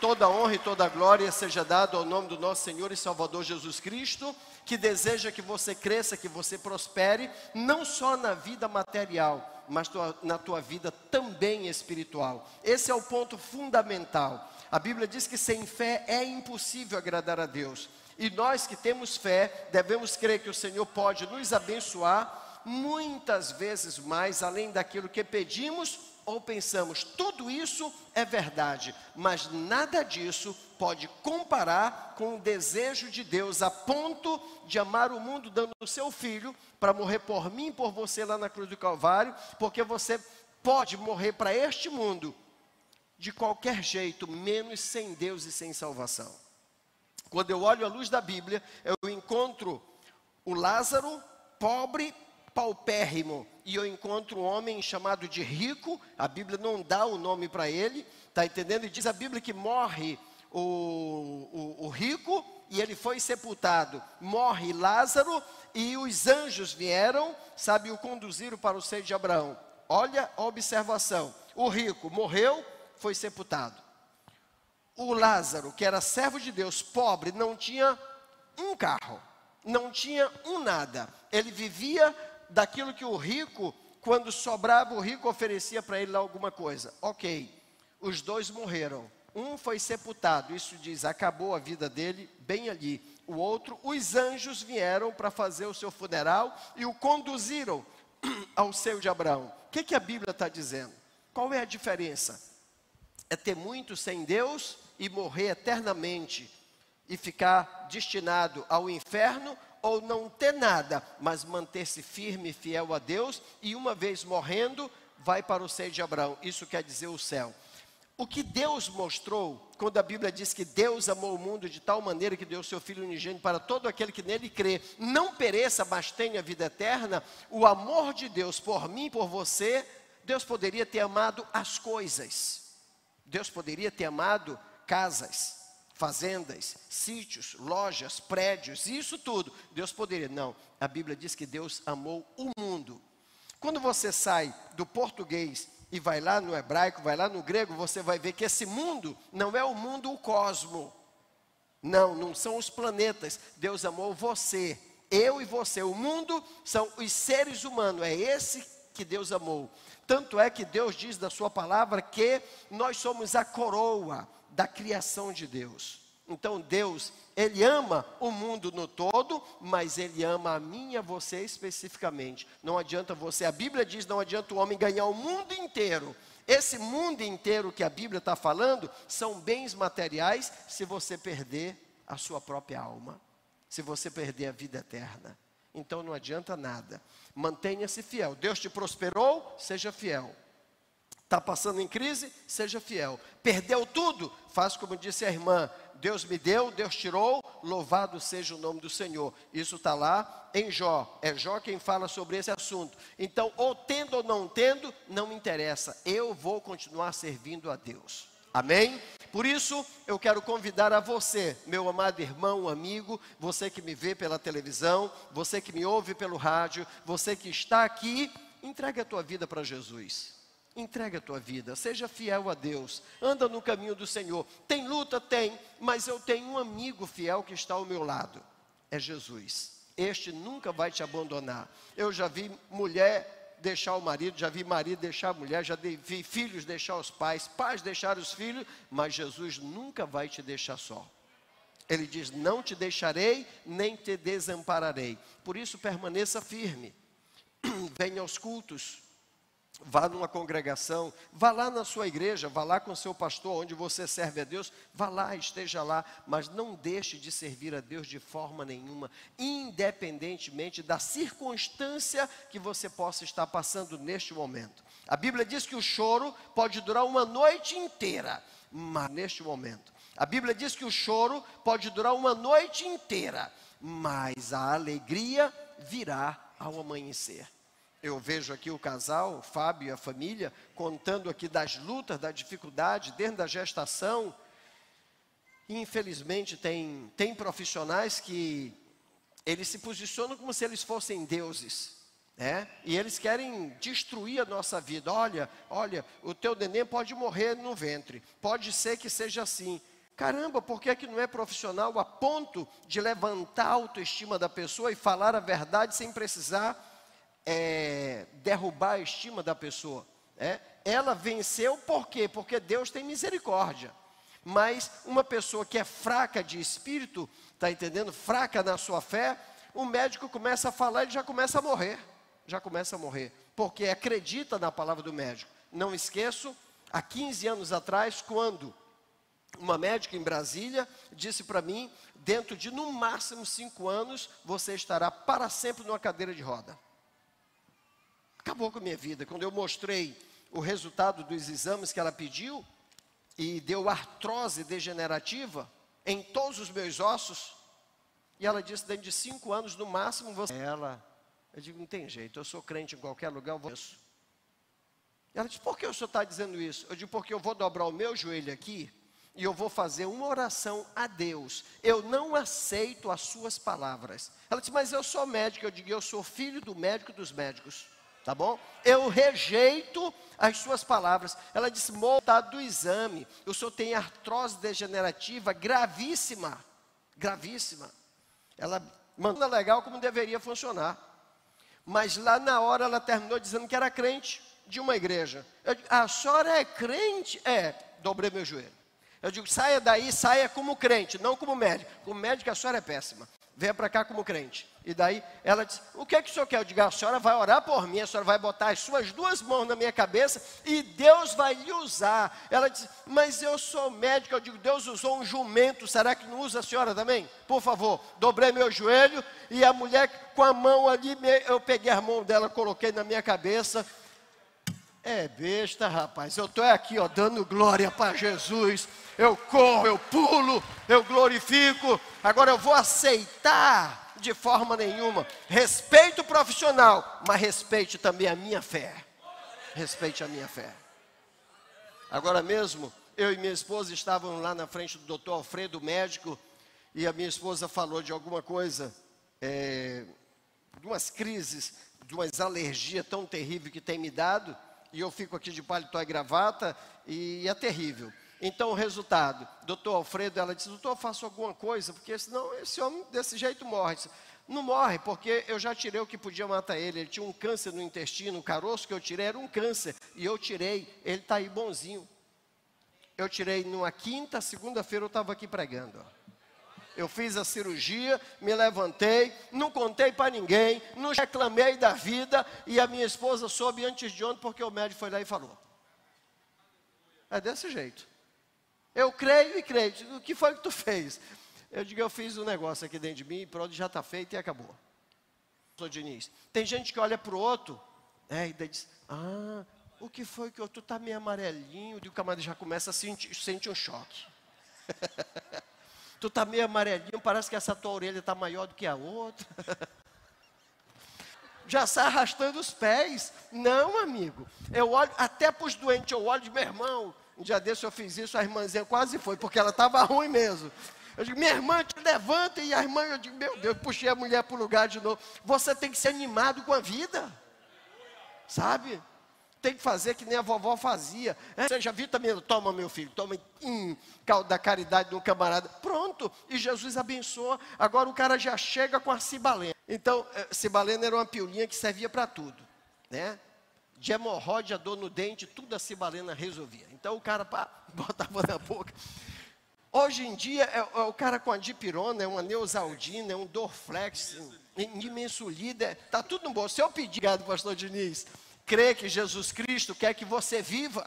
toda honra e toda glória seja dado ao nome do nosso Senhor e Salvador Jesus Cristo, que deseja que você cresça, que você prospere, não só na vida material, mas tua, na tua vida também espiritual. Esse é o ponto fundamental. A Bíblia diz que sem fé é impossível agradar a Deus. E nós que temos fé, devemos crer que o Senhor pode nos abençoar muitas vezes mais além daquilo que pedimos ou pensamos, tudo isso é verdade, mas nada disso pode comparar com o desejo de Deus a ponto de amar o mundo dando o seu filho para morrer por mim e por você lá na cruz do Calvário, porque você pode morrer para este mundo de qualquer jeito, menos sem Deus e sem salvação. Quando eu olho a luz da Bíblia, eu encontro o Lázaro pobre paupérrimo e eu encontro um homem chamado de rico, a Bíblia não dá o nome para ele, está entendendo? E diz a Bíblia que morre o, o, o rico e ele foi sepultado. Morre Lázaro e os anjos vieram, sabe, o conduziram para o seio de Abraão. Olha a observação: o rico morreu, foi sepultado. O Lázaro, que era servo de Deus, pobre, não tinha um carro, não tinha um nada. Ele vivia daquilo que o rico, quando sobrava, o rico oferecia para ele alguma coisa. Ok, os dois morreram. Um foi sepultado, isso diz, acabou a vida dele bem ali. O outro, os anjos vieram para fazer o seu funeral e o conduziram ao seio de Abraão. O que, que a Bíblia está dizendo? Qual é a diferença? É ter muito sem Deus e morrer eternamente e ficar destinado ao inferno ou não ter nada, mas manter-se firme e fiel a Deus, e uma vez morrendo, vai para o seio de Abraão. Isso quer dizer o céu. O que Deus mostrou, quando a Bíblia diz que Deus amou o mundo de tal maneira que deu seu Filho unigênito para todo aquele que nele crê, não pereça, mas tenha vida eterna, o amor de Deus por mim e por você, Deus poderia ter amado as coisas, Deus poderia ter amado casas, fazendas, sítios, lojas, prédios, isso tudo. Deus poderia. Não, a Bíblia diz que Deus amou o mundo. Quando você sai do português e vai lá no hebraico, vai lá no grego, você vai ver que esse mundo não é o mundo, o cosmo. Não, não são os planetas. Deus amou você, eu e você. O mundo são os seres humanos. É esse que Deus amou. Tanto é que Deus diz da sua palavra que nós somos a coroa da criação de Deus. Então Deus, Ele ama o mundo no todo, mas Ele ama a mim e a você especificamente. Não adianta você, a Bíblia diz, não adianta o homem ganhar o mundo inteiro. Esse mundo inteiro que a Bíblia está falando são bens materiais se você perder a sua própria alma, se você perder a vida eterna. Então não adianta nada. Mantenha-se fiel. Deus te prosperou, seja fiel. Está passando em crise? Seja fiel. Perdeu tudo? Faz como disse a irmã: Deus me deu, Deus tirou, louvado seja o nome do Senhor. Isso está lá em Jó. É Jó quem fala sobre esse assunto. Então, ou tendo ou não tendo, não me interessa. Eu vou continuar servindo a Deus. Amém? Por isso, eu quero convidar a você, meu amado irmão, amigo, você que me vê pela televisão, você que me ouve pelo rádio, você que está aqui, entregue a tua vida para Jesus. Entrega a tua vida, seja fiel a Deus, anda no caminho do Senhor. Tem luta? Tem, mas eu tenho um amigo fiel que está ao meu lado, é Jesus. Este nunca vai te abandonar. Eu já vi mulher deixar o marido, já vi marido deixar a mulher, já vi filhos deixar os pais, pais deixar os filhos, mas Jesus nunca vai te deixar só. Ele diz: Não te deixarei, nem te desampararei. Por isso, permaneça firme. Venha aos cultos vá numa congregação, vá lá na sua igreja, vá lá com seu pastor, onde você serve a Deus, vá lá, esteja lá, mas não deixe de servir a Deus de forma nenhuma, independentemente da circunstância que você possa estar passando neste momento. A Bíblia diz que o choro pode durar uma noite inteira, mas neste momento. A Bíblia diz que o choro pode durar uma noite inteira, mas a alegria virá ao amanhecer. Eu vejo aqui o casal, o Fábio e a família, contando aqui das lutas, da dificuldade dentro da gestação. Infelizmente, tem, tem profissionais que eles se posicionam como se eles fossem deuses. É? E eles querem destruir a nossa vida. Olha, olha, o teu neném pode morrer no ventre. Pode ser que seja assim. Caramba, por que, é que não é profissional a ponto de levantar a autoestima da pessoa e falar a verdade sem precisar é, derrubar a estima da pessoa? É? Ela venceu por quê? Porque Deus tem misericórdia. Mas uma pessoa que é fraca de espírito, está entendendo? Fraca na sua fé, o médico começa a falar e já começa a morrer já começa a morrer, porque acredita na palavra do médico. Não esqueço, há 15 anos atrás, quando uma médica em Brasília disse para mim: dentro de no máximo cinco anos, você estará para sempre numa cadeira de roda. Acabou com a minha vida. Quando eu mostrei o resultado dos exames que ela pediu, e deu artrose degenerativa em todos os meus ossos, e ela disse: dentro de cinco anos, no máximo, você. Ela eu digo, não tem jeito, eu sou crente em qualquer lugar, eu vou isso. Ela disse, por que o senhor está dizendo isso? Eu digo, porque eu vou dobrar o meu joelho aqui e eu vou fazer uma oração a Deus. Eu não aceito as suas palavras. Ela disse, mas eu sou médico. Eu digo, eu sou filho do médico dos médicos. Tá bom? Eu rejeito as suas palavras. Ela disse, montado do exame, o senhor tem artrose degenerativa gravíssima. Gravíssima. Ela manda legal como deveria funcionar. Mas lá na hora ela terminou dizendo que era crente de uma igreja. Eu digo, a senhora é crente? É, dobrei meu joelho. Eu digo, saia daí, saia como crente, não como médico. Como médico a senhora é péssima. Venha para cá como crente. E daí ela disse: O que é que o senhor quer? Eu digo: A senhora vai orar por mim, a senhora vai botar as suas duas mãos na minha cabeça e Deus vai lhe usar. Ela disse: Mas eu sou médica. Eu digo: Deus usou um jumento, será que não usa a senhora também? Por favor, dobrei meu joelho e a mulher com a mão ali, eu peguei a mão dela, coloquei na minha cabeça. É besta, rapaz. Eu estou aqui, ó, dando glória para Jesus. Eu corro, eu pulo, eu glorifico. Agora eu vou aceitar de forma nenhuma. Respeito o profissional, mas respeite também a minha fé. Respeite a minha fé. Agora mesmo, eu e minha esposa estavam lá na frente do doutor Alfredo, médico, e a minha esposa falou de alguma coisa, é, de umas crises, de umas alergias tão terríveis que tem me dado, e eu fico aqui de paletó e gravata, e é terrível. Então, o resultado, doutor Alfredo, ela disse, doutor, faço alguma coisa, porque senão esse homem desse jeito morre. Não morre, porque eu já tirei o que podia matar ele. Ele tinha um câncer no intestino, o caroço que eu tirei era um câncer. E eu tirei, ele está aí bonzinho. Eu tirei numa quinta, segunda-feira eu estava aqui pregando. Eu fiz a cirurgia, me levantei, não contei para ninguém, não reclamei da vida, e a minha esposa soube antes de ontem, porque o médico foi lá e falou. É desse jeito. Eu creio e creio. O que foi que tu fez? Eu digo, eu fiz um negócio aqui dentro de mim, pronto, já está feito e acabou. Sou Diniz. Tem gente que olha para o outro, é, e daí diz, ah, o que foi que eu, tu está meio amarelinho, e o camarada já começa a sentir, um choque. tu está meio amarelinho, parece que essa tua orelha está maior do que a outra. já sai arrastando os pés. Não, amigo. Eu olho, até para os doentes, eu olho de meu irmão, um dia desse eu fiz isso, a irmãzinha quase foi, porque ela estava ruim mesmo. Eu digo, minha irmã, te levanta. E a irmã, eu digo, meu Deus, puxei a mulher para o lugar de novo. Você tem que ser animado com a vida. Sabe? Tem que fazer que nem a vovó fazia. É, seja vitamina, toma meu filho, toma hum, da caridade de um camarada. Pronto, e Jesus abençoa. Agora o cara já chega com a cibalena. Então, eh, cibalena era uma piolinha que servia para tudo. Né? de hemorroida, dor no dente, tudo a cibalena resolvia. Então o cara pá, botava na boca. Hoje em dia, é, é o cara com a dipirona, é uma neusaldina, é um Dorflex, dimensulida, está tudo no bom. Se eu pedir, obrigado, pastor Diniz, crê que Jesus Cristo quer que você viva.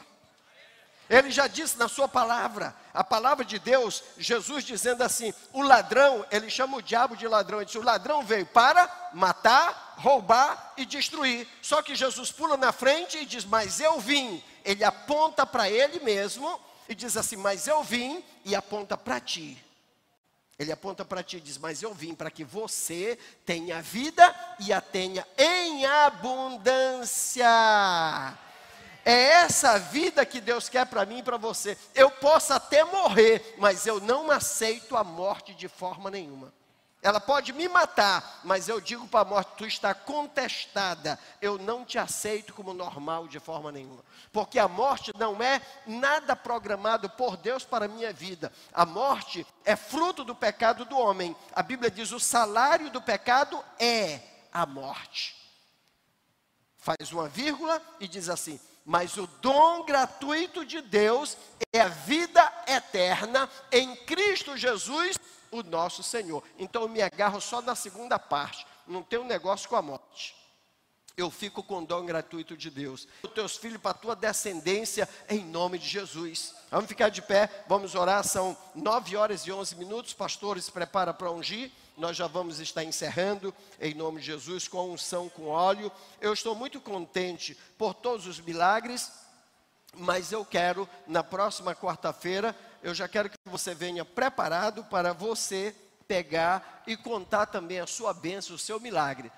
Ele já disse na sua palavra, a palavra de Deus, Jesus dizendo assim: o ladrão, ele chama o diabo de ladrão, ele diz: o ladrão veio para matar, roubar e destruir. Só que Jesus pula na frente e diz: Mas eu vim. Ele aponta para ele mesmo e diz assim: Mas eu vim e aponta para ti. Ele aponta para ti e diz: Mas eu vim para que você tenha vida e a tenha em abundância. É essa vida que Deus quer para mim e para você. Eu posso até morrer, mas eu não aceito a morte de forma nenhuma. Ela pode me matar, mas eu digo para a morte: tu está contestada, eu não te aceito como normal de forma nenhuma, porque a morte não é nada programado por Deus para a minha vida, a morte é fruto do pecado do homem, a Bíblia diz: o salário do pecado é a morte. Faz uma vírgula e diz assim: mas o dom gratuito de Deus é a vida eterna em Cristo Jesus o nosso Senhor. Então eu me agarro só na segunda parte, não tenho negócio com a morte. Eu fico com o dom gratuito de Deus. Os teus filhos para a tua descendência, em nome de Jesus. Vamos ficar de pé, vamos orar. São nove horas e onze minutos. Pastores, prepara para ungir. Nós já vamos estar encerrando, em nome de Jesus, com unção, com óleo. Eu estou muito contente por todos os milagres, mas eu quero, na próxima quarta-feira, eu já quero que você venha preparado para você pegar e contar também a sua bênção, o seu milagre.